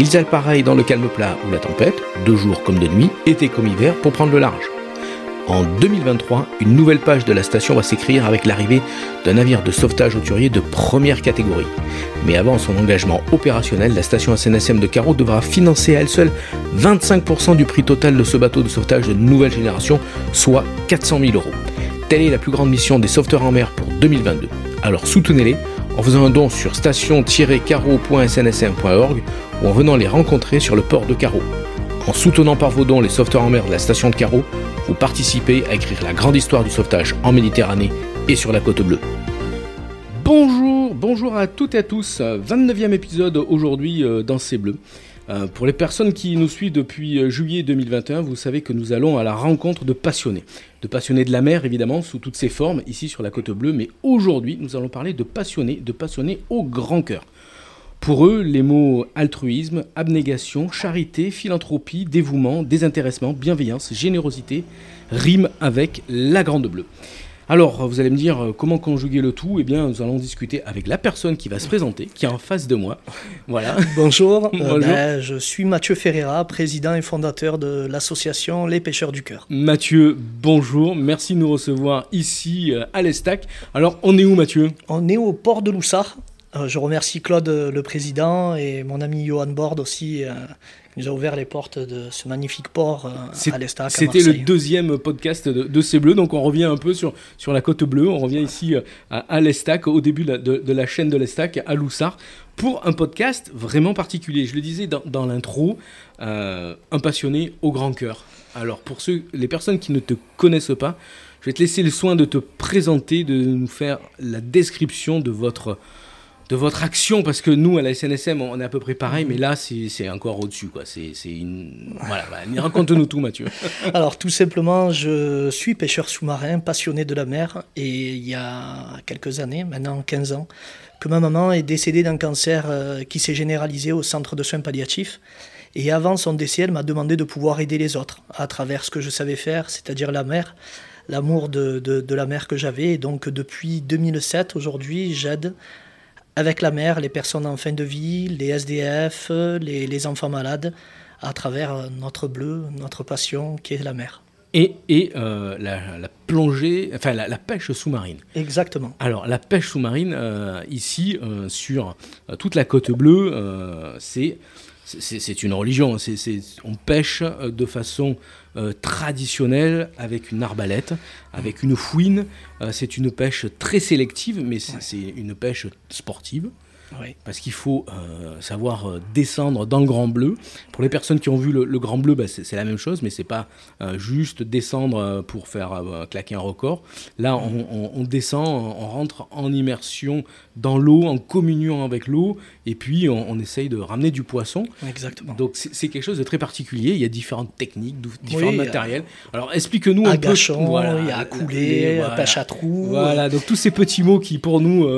ils appareillent dans le calme plat ou la tempête, de jour comme de nuit, été comme hiver, pour prendre le large. En 2023, une nouvelle page de la station va s'écrire avec l'arrivée d'un navire de sauvetage hauturier de première catégorie. Mais avant son engagement opérationnel, la station SNSM de Carreau devra financer à elle seule 25% du prix total de ce bateau de sauvetage de nouvelle génération, soit 400 000 euros. Telle est la plus grande mission des sauveteurs en mer pour 2022. Alors soutenez-les en faisant un don sur station-carreau.snsm.org ou en venant les rencontrer sur le port de Carreau. En soutenant par vos dons les sauveteurs en mer de la station de Carreau, vous participez à écrire la grande histoire du sauvetage en Méditerranée et sur la côte bleue. Bonjour, bonjour à toutes et à tous. 29e épisode aujourd'hui euh, dans C'est Bleu. Euh, pour les personnes qui nous suivent depuis euh, juillet 2021, vous savez que nous allons à la rencontre de passionnés. De passionnés de la mer, évidemment, sous toutes ses formes, ici sur la côte bleue. Mais aujourd'hui, nous allons parler de passionnés, de passionnés au grand cœur. Pour eux, les mots altruisme, abnégation, charité, philanthropie, dévouement, désintéressement, bienveillance, générosité riment avec la grande bleue. Alors, vous allez me dire euh, comment conjuguer le tout? Eh bien, nous allons discuter avec la personne qui va se présenter, qui est en face de moi. Voilà. Bonjour, euh, Bonjour. Ben, je suis Mathieu Ferreira, président et fondateur de l'association Les Pêcheurs du Cœur. Mathieu, bonjour, merci de nous recevoir ici euh, à l'Estac. Alors, on est où Mathieu? On est au port de Loussard, euh, je remercie Claude, le président, et mon ami Johan Bord aussi, euh, qui nous a ouvert les portes de ce magnifique port euh, à l'Estac. C'était le deuxième podcast de, de C'est Bleu, donc on revient un peu sur, sur la côte bleue, on revient ici à, à l'Estac, au début de la, de, de la chaîne de l'Estac, à Loussard, pour un podcast vraiment particulier. Je le disais dans, dans l'intro, euh, un passionné au grand cœur. Alors pour ceux, les personnes qui ne te connaissent pas, je vais te laisser le soin de te présenter, de nous faire la description de votre de votre action parce que nous à la SNSM on est à peu près pareil mais là c'est encore au-dessus quoi. C'est une voilà bah, raconte-nous tout Mathieu. Alors tout simplement je suis pêcheur sous-marin passionné de la mer et il y a quelques années maintenant 15 ans que ma maman est décédée d'un cancer euh, qui s'est généralisé au centre de soins palliatifs. Et avant son décès elle m'a demandé de pouvoir aider les autres à travers ce que je savais faire c'est-à-dire la mer l'amour de, de, de la mer que j'avais. Et donc depuis 2007 aujourd'hui j'aide avec la mer, les personnes en fin de vie, les SDF, les, les enfants malades, à travers notre bleu, notre passion qui est la mer. Et, et euh, la, la, plongée, enfin la, la pêche sous-marine. Exactement. Alors la pêche sous-marine, euh, ici, euh, sur toute la côte bleue, euh, c'est c'est une religion. C est, c est, on pêche de façon euh, traditionnelle avec une arbalète, avec une fouine. Euh, c'est une pêche très sélective, mais c'est ouais. une pêche sportive. Parce qu'il faut euh, savoir euh, descendre dans le grand bleu. Pour les personnes qui ont vu le, le grand bleu, bah, c'est la même chose, mais c'est pas euh, juste descendre euh, pour faire euh, claquer un record. Là, on, on, on, descend, on rentre en immersion dans l'eau, en communion avec l'eau, et puis on, on, essaye de ramener du poisson. Exactement. Donc c'est quelque chose de très particulier. Il y a différentes techniques, différents oui, matériels. Alors explique-nous un peu. Voilà, il y a à couler, voilà. pêche à trous. Voilà, donc tous ces petits mots qui, pour nous,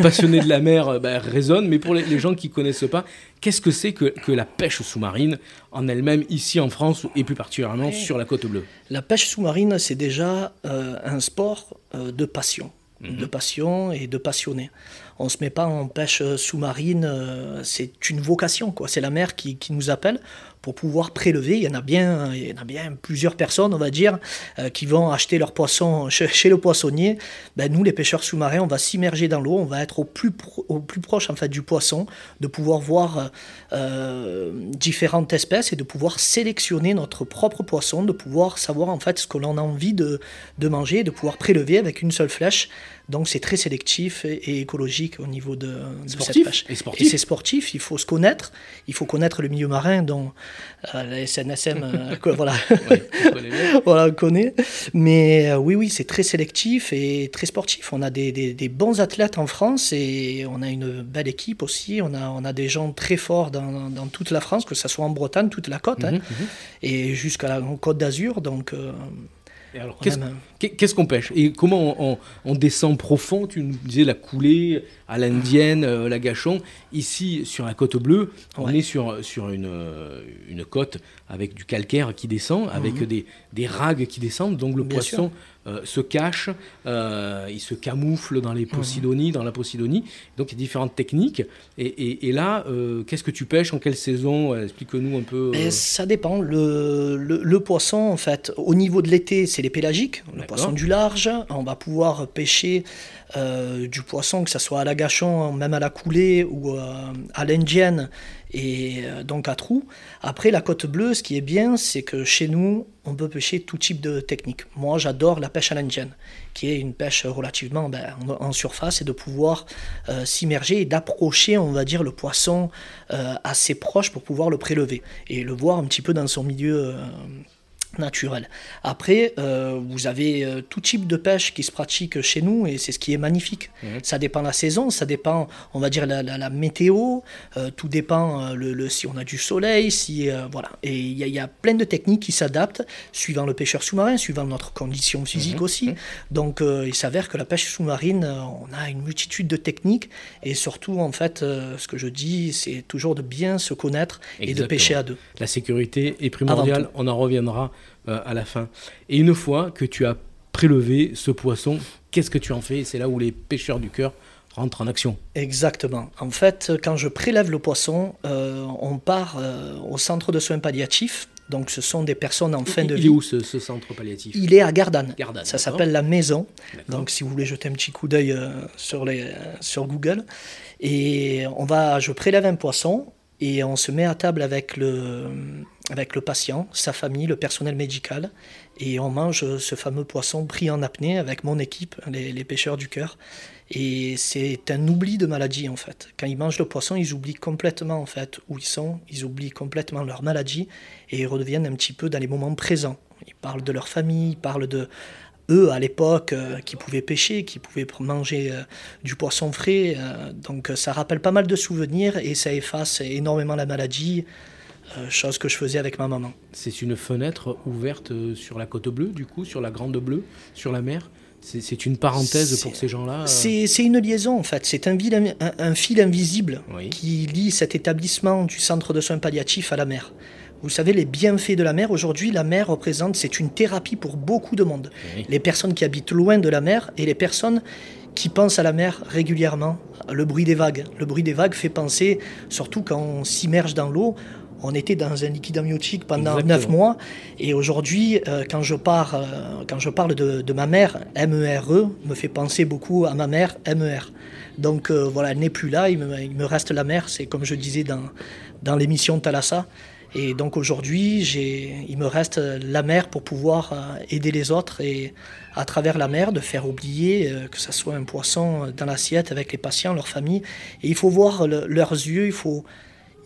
passionnés de la mer, bah, résonne, mais pour les, les gens qui ne connaissent pas, qu'est-ce que c'est que, que, la pêche sous-marine en elle-même ici en France et plus particulièrement sur la côte bleue? La pêche sous-marine, c'est déjà euh, un sport euh, de passion, -hmm. de passion et de passionné. On ne se met pas en pêche sous-marine, euh, c'est une vocation, quoi. C'est la mer qui, qui nous appelle pour pouvoir prélever. Il y en a bien, il y en a bien plusieurs personnes, on va dire, euh, qui vont acheter leur poisson chez, le poissonnier. Ben, nous, les pêcheurs sous-marins, on va s'immerger dans l'eau, on va être au plus, au plus proche en fait du poisson, de pouvoir voir euh, différentes espèces et de pouvoir sélectionner notre propre poisson, de pouvoir savoir en fait ce que l'on a envie de, de manger, de pouvoir prélever avec une seule flèche Donc c'est très sélectif et, écologique au niveau de, cette pêche. Et sportif. Et c'est sportif, il faut se connaître, il faut connaître le milieu marin dont euh, la SNSM, euh, voilà, voilà, on connaît. Mais euh, oui, oui, c'est très sélectif et très sportif. On a des, des, bons athlètes en France et on a une belle équipe aussi. On a, on a des gens très forts dans, dans toute la France, que ce soit en Bretagne, toute la côte, hein, mhm, mhm. et jusqu'à la Côte d'Azur. Donc alors, qu'est-ce qu'on pêche? Et comment on, descend profond? Tu nous disais la coulée à l'indienne, euh, la gachon. Ici, sur la côte bleue, on est sur, sur une, euh, une côte avec du calcaire qui descend, avec mhm. des, des ragues qui descendent. Donc le poisson euh, se cache, il se camoufle dans les mhm. Posidonies, dans la Posidonie. Donc il y a différentes techniques. Et, et, là, qu'est-ce que tu pêches? En quelle saison? Explique-nous un peu. ça dépend. Le, le, le, poisson, en fait, au niveau de l'été, c'est les pélagiques, le poisson du large. On va pouvoir pêcher euh, du poisson, que ce soit à la gachon, même à la coulée ou euh, à l'indienne, et euh, donc à trou. Après, la côte bleue, ce qui est bien, c'est que chez nous, on peut pêcher tout type de technique. Moi, j'adore la pêche à l'indienne, qui est une pêche relativement ben, en, surface et de pouvoir s'immerger et d'approcher, on va dire, le poisson assez proche pour pouvoir le prélever et le voir un petit peu dans son milieu naturel. Après, euh, vous avez euh, tout type de pêche qui se pratique chez nous et c'est ce qui est magnifique. Mhm. Ça dépend de la saison, ça dépend, on va dire, la, la, météo, euh, tout dépend le, si on a du soleil, si voilà. Et il y, a plein de techniques qui s'adaptent suivant le pêcheur sous-marin, suivant notre condition physique mhm. aussi. Mhm. Donc, il s'avère que la pêche sous-marine, on a une multitude de techniques et surtout, en fait, ce que je dis, c'est toujours de bien se connaître et de pêcher à deux. La sécurité est primordiale, on en reviendra euh, à la fin. Et une fois que tu as prélevé ce poisson, qu'est-ce que tu en fais? C'est là où les pêcheurs du cœur rentrent en action. Exactement. En fait, quand je prélève le poisson, euh, on part euh, au centre de soins palliatifs. Donc, ce sont des personnes en fin de vie. Il est où ce, centre palliatif? Il est à Gardanne. Ça s'appelle la maison. Donc, si vous voulez jeter un petit coup d'œil sur, les, sur Google. Et on va, je prélève un poisson et on se met à table avec le, avec le patient, sa famille, le personnel médical, et on mange ce fameux poisson pris en apnée avec mon équipe, les, pêcheurs du cœur. Et c'est un oubli de maladie en fait. Quand ils mangent le poisson, ils oublient complètement en fait où ils sont, ils oublient complètement leur maladie et ils redeviennent un petit peu dans les moments présents. Ils parlent de leur famille, ils parlent de eux à l'époque euh, qui pouvaient pêcher, qui pouvaient manger euh, du poisson frais. Euh, donc ça rappelle pas mal de souvenirs et ça efface énormément la maladie, chose que je faisais avec ma maman. C'est une fenêtre ouverte sur la côte bleue, du coup, sur la Grande Bleue, sur la mer? C'est une parenthèse pour ces gens-là C'est une liaison en fait, c'est un, un, fil invisible qui lie cet établissement du centre de soins palliatifs à la mer. Vous savez, les bienfaits de la mer, aujourd'hui, la mer représente, c'est une thérapie pour beaucoup de monde. Les personnes qui habitent loin de la mer et les personnes qui pensent à la mer régulièrement. Le bruit des vagues. Le bruit des vagues fait penser, surtout quand on s'immerge dans l'eau, on était dans un liquide amniotique pendant neuf mois. Et aujourd'hui, euh, quand, je pars, euh, quand je parle de, ma mère, MERE, e, me fait penser beaucoup à ma mère, MER. Donc euh, voilà, elle n'est plus là, il me, il me, reste la mer. C'est comme je disais dans, dans l'émission Thalassa. Et donc aujourd'hui, il me reste la mer pour pouvoir euh, aider les autres et à travers la mer de faire oublier euh, que ce soit un poisson dans l'assiette avec les patients, leur famille. Et il faut voir leurs yeux, il faut,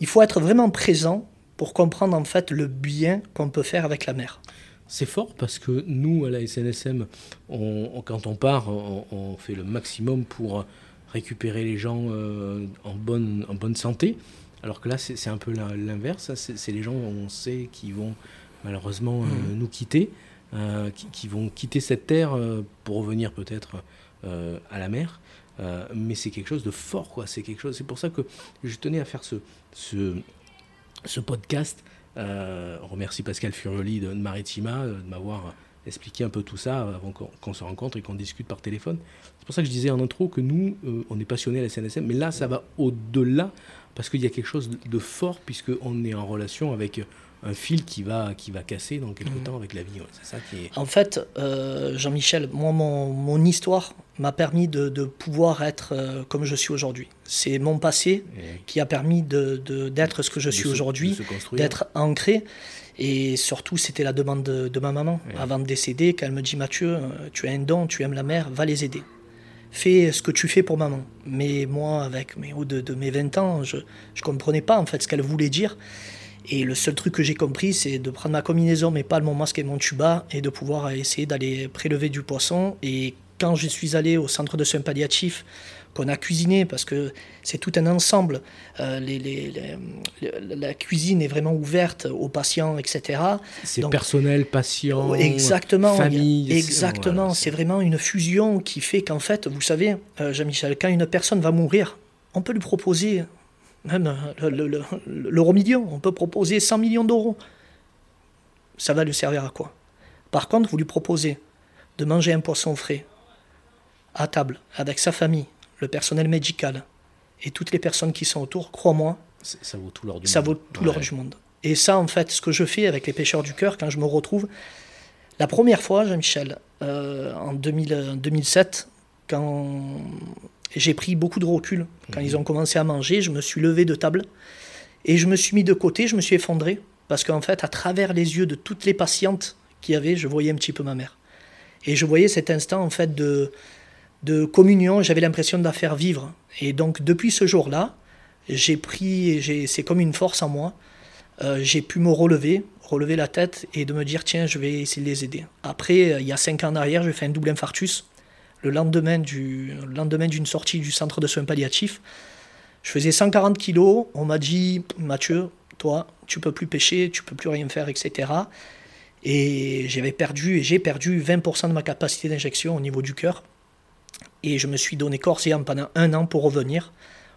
il faut être vraiment présent pour comprendre en fait le bien qu'on peut faire avec la mer. C'est fort parce que nous, à la SNSM, quand on part, on, fait le maximum pour récupérer les gens euh, en, bonne, en bonne santé. Alors que là, c'est un peu l'inverse. C'est les gens, on sait, qui vont malheureusement euh, mmh. nous quitter, euh, qui, vont quitter cette terre euh, pour revenir peut-être à la mer. mais c'est quelque chose de fort, quoi. C'est quelque chose. C'est pour ça que je tenais à faire ce, ce, ce podcast. on remercie Pascal Furioli de, Maritima de m'avoir expliqué un peu tout ça avant qu'on se rencontre et qu'on discute par téléphone. C'est pour ça que je disais en intro que nous, on est passionnés à la CNSM, mais là, ça va au-delà parce qu'il y a quelque chose de fort puisqu'on est en relation avec un fil qui va, qui va casser dans quelques mmh. temps avec la vie. c'est ça qui est... En fait, euh, Jean-Michel, moi, mon, mon histoire m'a permis de, de, pouvoir être euh, comme je suis aujourd'hui. C'est mon passé qui a permis d'être de, ce que je suis aujourd'hui, d'être ancré. Et surtout, c'était la demande de, ma maman. Avant de décéder, qu'elle me dit Mathieu, euh, tu as un don, tu aimes la mer, va les aider fais ce que tu fais pour maman. Mais moi, avec mes hauts de, mes 20 ans, je ne comprenais pas en fait ce qu'elle voulait dire. Et le seul truc que j'ai compris, c'est de prendre ma combinaison, mais pas mon masque et mon tuba, et de pouvoir essayer d'aller prélever du poisson. Et quand je suis allé au centre de soins palliatifs, qu'on a cuisiné, parce que c'est tout un ensemble. Euh, la cuisine est vraiment ouverte aux patients, etc. C'est personnel, patient, exactement, famille. Exactement, c'est vraiment une fusion qui fait qu'en fait, vous savez, euh, Jean-Michel, quand une personne va mourir, on peut lui proposer même l'euro million, on peut proposer 100 millions d'euros. Ça va lui servir à quoi? Par contre, vous lui proposez de manger un poisson frais à table avec sa famille, le personnel médical et toutes les personnes qui sont autour, crois-moi, ça vaut tout l'or du monde. Et ça, en fait, ce que je fais avec les pêcheurs du cœur, quand je me retrouve, la première fois, Jean-Michel, euh, en 2007, quand j'ai pris beaucoup de recul, quand ils ont commencé à manger, je me suis levé de table et je me suis mis de côté, je me suis effondré, parce qu'en fait, à travers les yeux de toutes les patientes qu'il y avait, je voyais un petit peu ma mère. Et je voyais cet instant, en fait, de, de communion, j'avais l'impression de la faire vivre. Et donc depuis ce jour-là, j'ai pris, c'est comme une force en moi, euh, j'ai pu me relever, relever la tête et de me dire tiens, je vais essayer de les aider. Après, euh, il y a cinq ans en arrière, j'ai fait un double infarctus. Le lendemain, du, lendemain d'une sortie du centre de soins palliatifs, je faisais 140 kilos. On m'a dit Mathieu, toi, tu peux plus pêcher, tu peux plus rien faire, etc. Et j'avais perdu, et j'ai perdu 20% de ma capacité d'injection au niveau du cœur. Et je me suis donné corps et âme pendant un an pour revenir,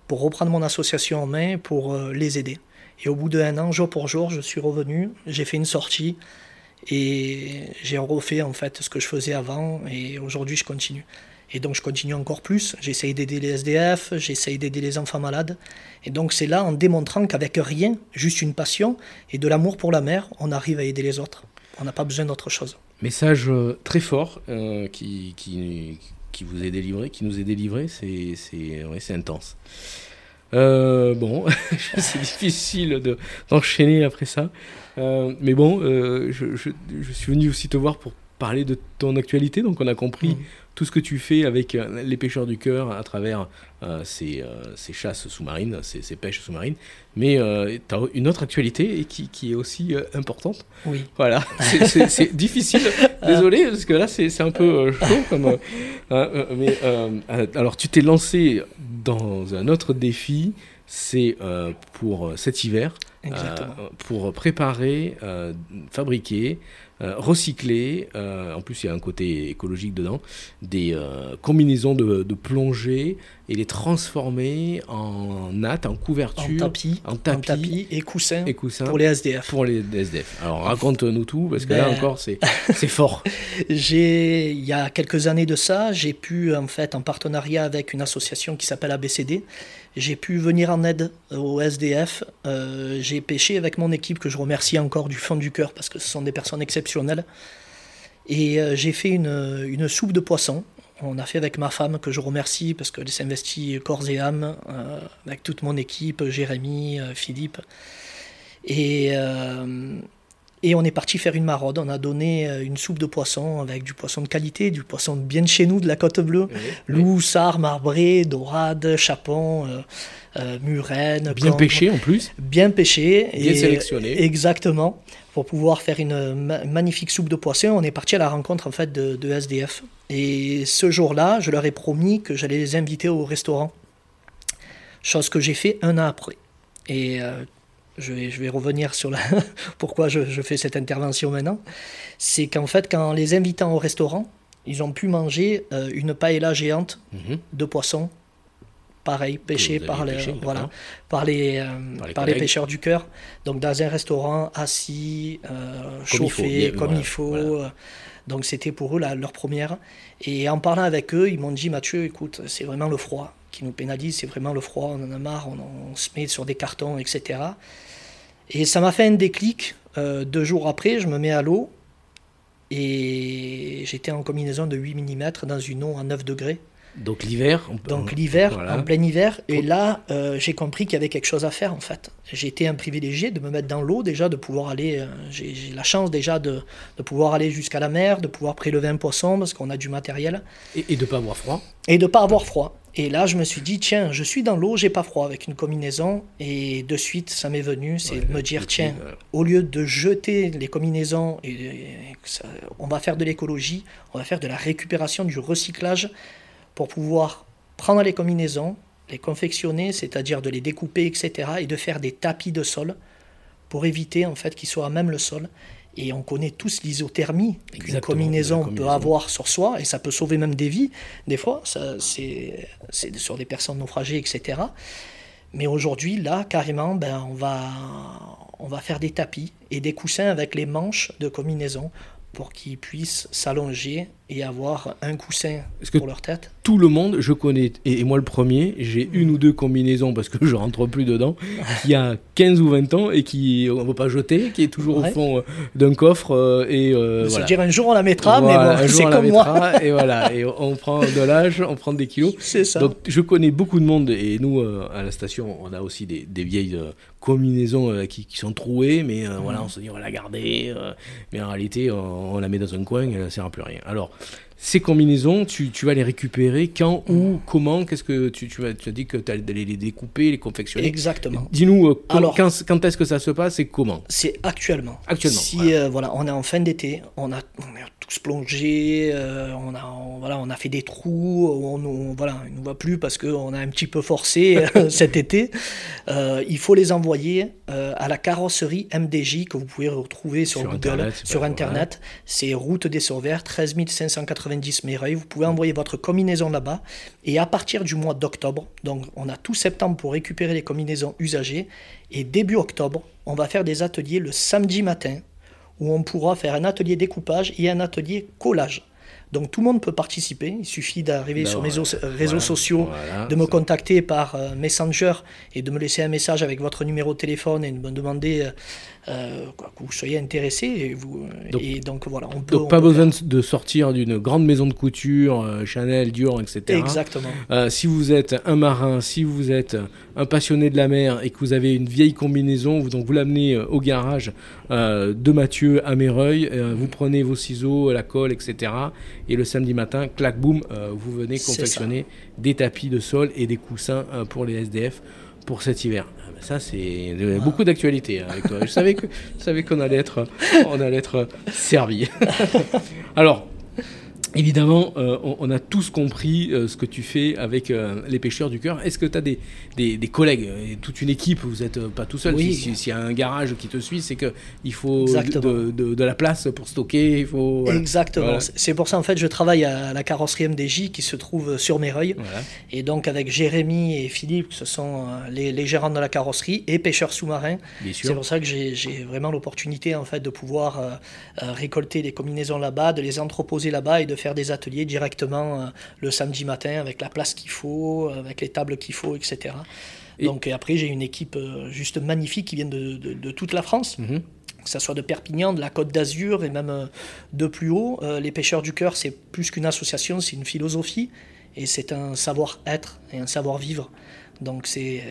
pour reprendre mon association en main, pour euh, les aider. Et au bout d'un an, jour pour jour, je suis revenu, j'ai fait une sortie et j'ai refait en fait ce que je faisais avant et aujourd'hui je continue. Et donc je continue encore plus, j'essaye d'aider les SDF, j'essaye d'aider les enfants malades. Et donc c'est là en démontrant qu'avec rien, juste une passion et de l'amour pour la mer, on arrive à aider les autres. On n'a pas besoin d'autre chose. Message euh, très fort euh, qui, qui, qui vous est délivré, qui nous est délivré, c'est c'est intense. Euh, bon, c'est difficile d'enchaîner après ça. Euh, mais bon, euh, je, je, suis venu aussi te voir pour parler de ton actualité. Donc on a compris mm. tout ce que tu fais avec euh, les pêcheurs du cœur à travers euh, ces, euh, ces, chasses sous-marines, ces, ces, pêches sous-marines. Mais tu as une autre actualité qui, qui est aussi importante. Oui. Voilà, c'est difficile. Désolé, parce que là c'est un peu chaud. Comme, mais, alors tu t'es lancé dans un autre défi, c'est pour cet hiver. pour préparer, fabriquer recycler, euh, en plus il y a un côté écologique dedans, des euh, combinaisons de, plongée et les transformer en natte, en couverture, en tapis, en tapis, et, coussins et coussins pour les SDF. Pour les SDF. Alors raconte-nous tout, parce que là ben, encore c'est fort. j'ai, il y a quelques années de ça, j'ai pu en fait en partenariat avec une association qui s'appelle ABCD, j'ai pu venir en aide au SDF. Euh, j'ai pêché avec mon équipe, que je remercie encore du fond du cœur, parce que ce sont des personnes exceptionnelles. Et euh, j'ai fait une, une, soupe de poisson. On a fait avec ma femme, que je remercie, parce qu'elle s'investit corps et âme, euh, avec toute mon équipe, Jérémy, Philippe. Et et on est parti faire une maraude. On a donné euh, une soupe de poisson avec du poisson de qualité, du poisson bien de chez nous, de la côte bleue. Loup, sard, marbré, dorade, chapon, euh, euh murène. Bien pêché en plus. Bien pêché. Bien sélectionné. Exactement. Pour pouvoir faire une magnifique soupe de poisson, on est parti à la rencontre en fait de, de SDF. Et ce jour-là, je leur ai promis que j'allais les inviter au restaurant. Chose que j'ai fait un an après. Et euh, je vais, je vais revenir sur la pourquoi je, je, fais cette intervention maintenant, c'est qu'en fait, quand les invitant au restaurant, ils ont pu manger euh, une paella géante mhm. de poissons, pareil, pêché par, les, voilà, par, les, euh, par, les, pêcheurs du cœur. Donc dans un restaurant assis, euh, chauffé, comme il faut. donc c'était pour eux leur première. Et en parlant avec eux, ils m'ont dit Mathieu, écoute, c'est vraiment le froid qui nous pénalise, c'est vraiment le froid, on en a marre, on, on se met sur des cartons, etc. Et ça m'a fait un déclic. Euh, deux jours après, je me mets à l'eau et j'étais en combinaison de 8 mm dans une eau à 9 degrés. Donc l'hiver. Donc l'hiver, en plein hiver. Et là, euh, j'ai compris qu'il y avait quelque chose à faire en fait. J'ai été un privilégié de me mettre dans l'eau déjà, de pouvoir aller. Euh, j'ai la chance déjà de, de pouvoir aller jusqu'à la mer, de pouvoir prélever un poisson parce qu'on a du matériel. Et, de ne pas avoir froid. Et de ne pas avoir froid. Et là, je me suis dit, tiens, je suis dans l'eau, j'ai pas froid avec une combinaison. Et de suite, ça m'est venu, c'est de me dire, tiens, au lieu de jeter les combinaisons, et, on va faire de l'écologie, on va faire de la récupération, du recyclage pour pouvoir prendre les combinaisons, les confectionner, c'est-à-dire de les découper, etc., et de faire des tapis de sol pour éviter en fait qu'ils soient à même le sol. Et on connaît tous l'isothermie qu'une combinaison, peut avoir sur soi, et ça peut sauver même des vies, des fois, c'est sur des personnes naufragées, etc. Mais aujourd'hui, là, carrément, ben, on, va, on va faire des tapis et des coussins avec les manches de combinaison pour qu'ils puissent s'allonger et avoir un coussin pour leur tête. Tout le monde, je connais, et, moi le premier, j'ai une ou deux combinaisons parce que je rentre plus dedans, qui a 15 ou 20 ans et qui on ne va pas jeter, qui est toujours au fond euh, d'un coffre. Euh, et euh, voilà. dire un jour on la mettra, mais bon, c'est comme moi. et voilà, et on prend de l'âge, on prend des kilos. C'est ça. Donc je connais beaucoup de monde et nous à la station, on a aussi des, des vieilles combinaisons qui, qui, sont trouées, mais voilà, on se dit on va la garder, mais en réalité on, on, la met dans un coin et elle ne sert à plus rien. Alors ces combinaisons, tu, vas les récupérer quand, où, comment Qu'est-ce que tu, tu, as, tu as dit que tu allais les découper, les confectionner Exactement. Dis-nous euh, quand, quand est-ce que ça se passe et comment C'est actuellement. Actuellement. Si euh, voilà. on est en fin d'été, on a, on a tous euh, on, a, voilà, on a fait des trous, on, voilà, ne nous va plus parce qu'on a un petit peu forcé cet été. il faut les envoyer à la carrosserie MDJ que vous pouvez retrouver sur, Google, Internet, sur Internet. C'est Route des Sauveurs, 13 590 vous pouvez envoyer votre combinaison là-bas. Et à partir du mois d'octobre, donc on a tout septembre pour récupérer les combinaisons usagées. Et début octobre, on va faire des ateliers le samedi matin où on pourra faire un atelier découpage et un atelier collage. Donc tout le monde peut participer, il suffit d'arriver ben sur mes réseaux sociaux, de me contacter par euh, Messenger et de me laisser un message avec votre numéro de téléphone et de me demander euh, euh, que vous soyez intéressé. Et, vous, donc, et donc voilà, on peut. Donc pas besoin de sortir d'une grande maison de couture, euh, Chanel, Dior, etc. Exactement. Euh, si vous êtes un marin, si vous êtes un passionné de la mer et que vous avez une vieille combinaison, vous, donc vous l'amenez au garage de Mathieu à Méreuil, vous prenez vos ciseaux, la colle, etc. Et le samedi matin, clac boum, vous venez confectionner des tapis de sol et des coussins pour les SDF pour cet hiver. Ah, ben ça, c'est beaucoup d'actualité hein, avec toi. Je savais qu'on allait être, on allait être servi. Alors, Évidemment, euh, on, a tous compris euh, ce que tu fais avec euh, les pêcheurs du cœur. Est-ce que tu as des, des, collègues, et toute une équipe, vous n'êtes pas tout seul oui. S'il y a un garage qui te suit, c'est qu'il faut de, de, la place pour stocker. Il faut, Exactement. C'est pour ça, en fait, je travaille à la carrosserie MDJ qui se trouve sur Méreuil. Et donc, avec Jérémy et Philippe, ce sont les, les gérants de la carrosserie et pêcheurs sous-marins. C'est pour ça que j'ai vraiment l'opportunité, en fait, de pouvoir récolter des combinaisons là-bas, de les entreposer là-bas et de faire des ateliers directement euh, le samedi matin avec la place qu'il faut, avec les tables qu'il faut, etc. Donc et après, j'ai une équipe euh, juste magnifique qui vient de, de, toute la France. Mhm. que ce soit de Perpignan, de la Côte d'Azur et même euh, de plus haut. les pêcheurs du cœur, c'est plus qu'une association, c'est une philosophie et c'est un savoir-être et un savoir-vivre. Donc c'est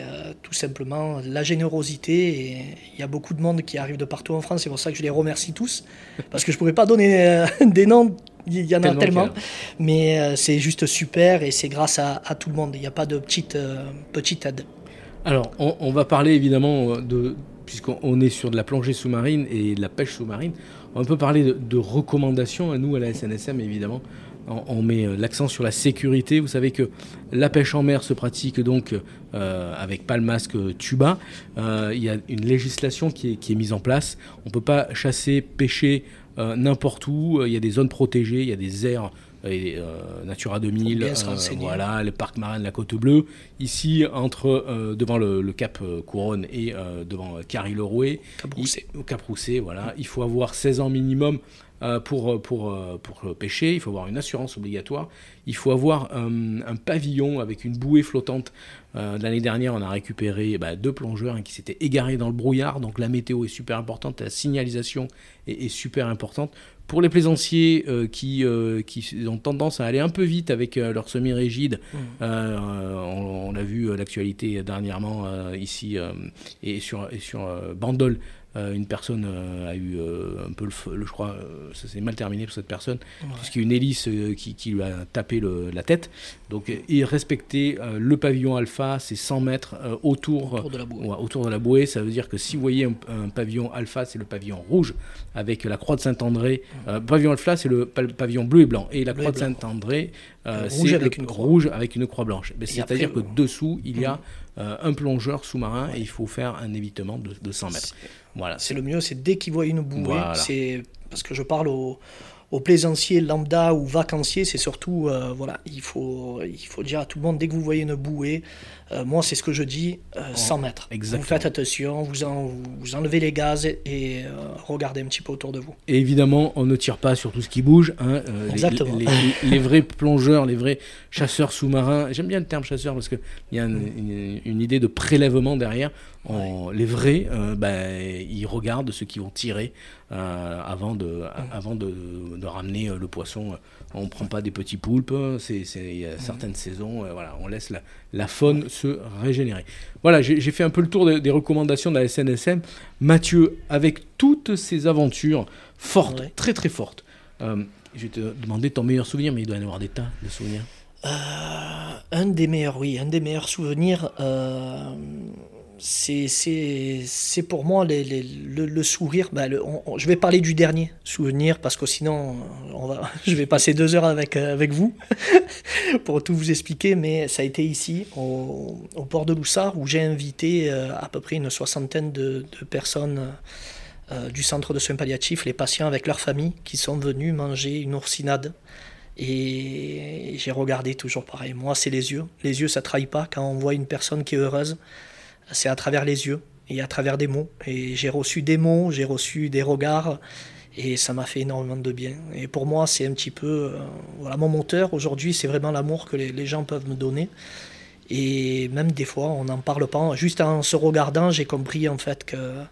tout simplement la générosité et il y a beaucoup de monde qui arrive de partout en France, c'est pour ça que je les remercie tous, parce que je ne pourrais pas donner des noms il y en a tellement. Mais euh, c'est juste super et c'est grâce à, tout le monde. Il n'y a pas de petite, euh, petite aide. Alors, on, va parler évidemment euh, de. Puisqu'on est sur de la plongée sous-marine et de la pêche sous-marine, on peut parler de, recommandations à nous, à la SNSM évidemment. On, met l'accent sur la sécurité. Vous savez que la pêche en mer se pratique donc avec pas le masque tuba. il y a une législation qui est, qui est mise en place. On ne peut pas chasser, pêcher euh, n'importe où. Euh, il y a des zones protégées, il y a des aires euh, Natura 2000, voilà, le parc marin de la Côte Bleue. Ici, entre devant le, Cap Couronne et devant Carry-le-Rouet, au Cap Roussé, voilà, il faut avoir 16 ans minimum pour, pour, pour pêcher, il faut avoir une assurance obligatoire, il faut avoir un pavillon avec une bouée flottante L'année dernière, on a récupéré bah, deux plongeurs hein, qui s'étaient égarés dans le brouillard. Donc la météo est super importante, la signalisation est, super importante. Pour les plaisanciers qui, qui ont tendance à aller un peu vite avec leur semi-rigide, mmh. on, a vu l'actualité dernièrement ici et sur, et sur Bandol euh, une personne euh, a eu euh, un peu le, je crois, ça s'est mal terminé pour cette personne, puisqu'il y a une hélice qui, lui a tapé la tête. Donc, il respectait le pavillon alpha, c'est 100 mètres autour, autour, de la bouée. autour de la bouée. Ça veut dire que si vous voyez un, pavillon alpha, c'est le pavillon rouge avec la croix de Saint-André. pavillon alpha, c'est le pavillon bleu et blanc. Et la croix de Saint-André, c'est avec, rouge avec une croix blanche. C'est-à-dire que dessous, il y a un plongeur sous-marin et il faut faire un évitement de, de 100 mètres. Voilà. C'est le mieux, c'est dès qu'ils voient une bouée, c'est parce que je parle aux, aux plaisanciers lambda ou vacanciers, c'est surtout, euh, voilà, il faut, il faut dire à tout le monde, dès que vous voyez une bouée, euh, moi c'est ce que je dis, 100 euh, mètres. Vous faites attention, vous, vous enlevez les gaz et regardez un petit peu autour de vous. Et évidemment, on ne tire pas sur tout ce qui bouge. Hein, Exactement. Les, vrais plongeurs, les vrais chasseurs sous-marins, j'aime bien le terme chasseur parce qu'il y a une, une, idée de prélèvement derrière. Les vrais, ben, ils regardent ceux qui vont tirer euh, avant, de, avant de, de, ramener euh, le poisson. On ne prend pas des petits poulpes, c'est, il y a certaines saisons, euh, voilà, on laisse la, la, faune se régénérer. Voilà, j'ai, fait un peu le tour des, recommandations de la SNSM. Mathieu, avec toutes ces aventures fortes, très très fortes, je vais te demander ton meilleur souvenir, mais il doit y en avoir des tas de souvenirs. un des meilleurs, oui, un des meilleurs souvenirs c'est pour moi le, sourire. Bah, je vais parler du dernier souvenir parce que sinon on va, je vais passer deux heures avec, euh, avec vous pour tout vous expliquer. Mais ça a été ici, au, port de Loussard, où j'ai invité euh, à peu près une soixantaine de, personnes euh, du centre de soins palliatifs, les patients avec leurs familles, qui sont venus manger une oursinade. Et j'ai regardé toujours pareil. Moi, c'est les yeux. Les yeux, ça trahit pas. Quand on voit une personne qui est heureuse, c'est à travers les yeux et à travers des mots. Et j'ai reçu des mots, j'ai reçu des regards, et ça m'a fait énormément de bien. Et pour moi, c'est un petit peu, euh, voilà, mon moteur aujourd'hui, c'est vraiment l'amour que les, gens peuvent me donner. Et même des fois, on n'en parle pas. Juste en se regardant, j'ai compris en fait que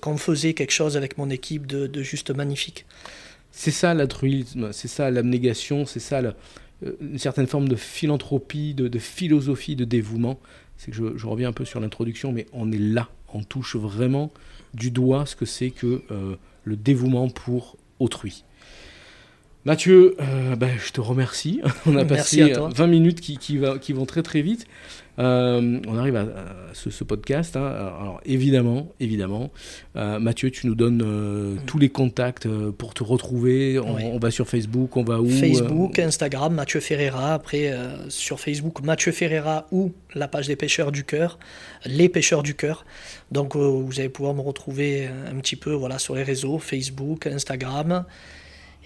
qu'on faisait quelque chose avec mon équipe de, juste magnifique. C'est ça l'altruisme, c'est ça l'abnégation, c'est ça euh, une certaine forme de philanthropie, de, de philosophie, de dévouement c'est que je, reviens un peu sur l'introduction, mais on est là, on touche vraiment du doigt ce que c'est que euh, le dévouement pour autrui. Mathieu, euh, ben, je te remercie. On a passé 20 minutes qui, qui, qui, vont très très vite. Euh, on arrive à, ce, podcast. Hein. Alors évidemment, évidemment, euh, Mathieu, tu nous donnes euh, tous les contacts pour te retrouver. On, va sur Facebook, on va où Facebook, Instagram, Mathieu Ferreira. Après, sur Facebook, Mathieu Ferreira ou la page des pêcheurs du cœur, les pêcheurs du cœur. Donc vous allez pouvoir me retrouver un petit peu voilà, sur les réseaux, Facebook, Instagram.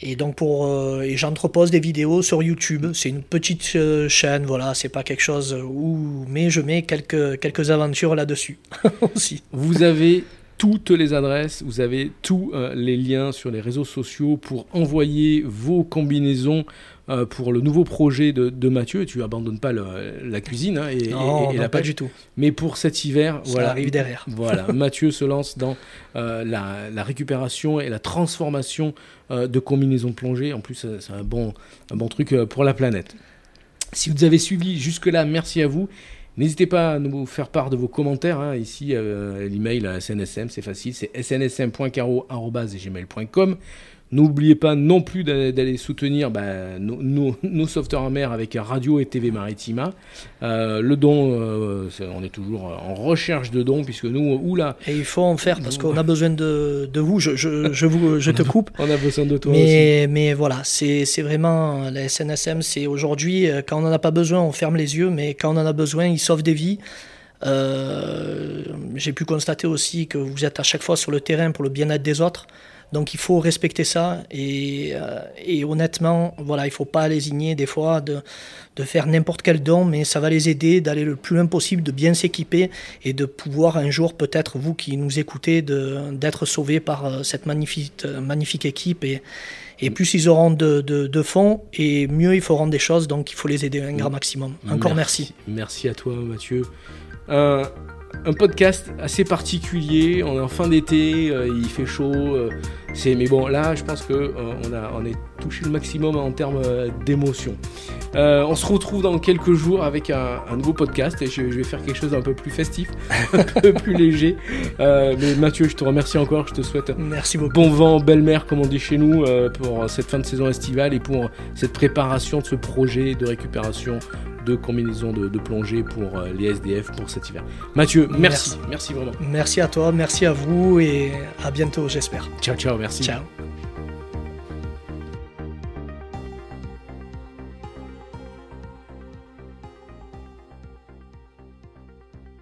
Et donc pour euh, et j'entrepose des vidéos sur YouTube. C'est une petite euh, chaîne, voilà, c'est pas quelque chose où mais je mets quelques quelques aventures là-dessus aussi. Vous avez toutes les adresses, vous avez tous euh, les liens sur les réseaux sociaux pour envoyer vos combinaisons euh, pour le nouveau projet de, de Mathieu. Tu abandonnes pas la cuisine hein, et, non, et, pas du tout. Mais pour cet hiver, Ça voilà, arrive derrière. Voilà, Mathieu se lance dans euh, la, la, récupération et la transformation de combinaisons de plongée. En plus, c'est un bon, un bon truc pour la planète. Si vous avez suivi jusque-là, merci à vous. N'hésitez pas à nous faire part de vos commentaires. Hein. Ici, euh, l'email à SNSM, c'est facile, c'est snsm.caro.gmail.com. N'oubliez pas non plus d'aller soutenir bah, nos, nos, sauveteurs en mer avec Radio et TV Maritima. Euh, le don, euh, on est toujours en recherche de dons, puisque nous, oula. Et il faut en faire, parce qu'on a besoin de, de vous. Je, je, je, vous, je te coupe. on a besoin de toi mais, aussi. Mais voilà, c'est vraiment la SNSM, c'est aujourd'hui, euh, quand on n'en a pas besoin, on ferme les yeux, mais quand on en a besoin, il sauve des vies. J'ai pu constater aussi que vous êtes à chaque fois sur le terrain pour le bien-être des autres. Donc il faut respecter ça et, euh, et honnêtement, voilà, il faut pas lésigner des fois de, de faire n'importe quel don, mais ça va les aider d'aller le plus loin possible, de bien s'équiper et de pouvoir un jour, peut-être vous qui nous écoutez, d'être sauvés par euh, cette magnifique, magnifique équipe et, Et plus ils auront de, fonds, et mieux ils feront des choses, donc il faut les aider un grand maximum. Encore merci. Merci, à toi Mathieu. Un podcast assez particulier, on est en fin d'été, euh, il fait chaud, euh, mais bon là je pense que euh, on a on est touché le maximum en termes d'émotion. on se retrouve dans quelques jours avec un, nouveau podcast et je, vais faire quelque chose d'un peu plus festif, un peu plus léger. mais Mathieu, je te remercie encore, je te souhaite Merci beaucoup. bon vent, belle mer comme on dit chez nous pour cette fin de saison estivale et pour cette préparation de ce projet de récupération de combinaisons de, plongée pour les SDF pour cet hiver. Mathieu, merci. merci. vraiment. Merci à toi, merci à vous et à bientôt j'espère. Ciao ciao, merci. Ciao.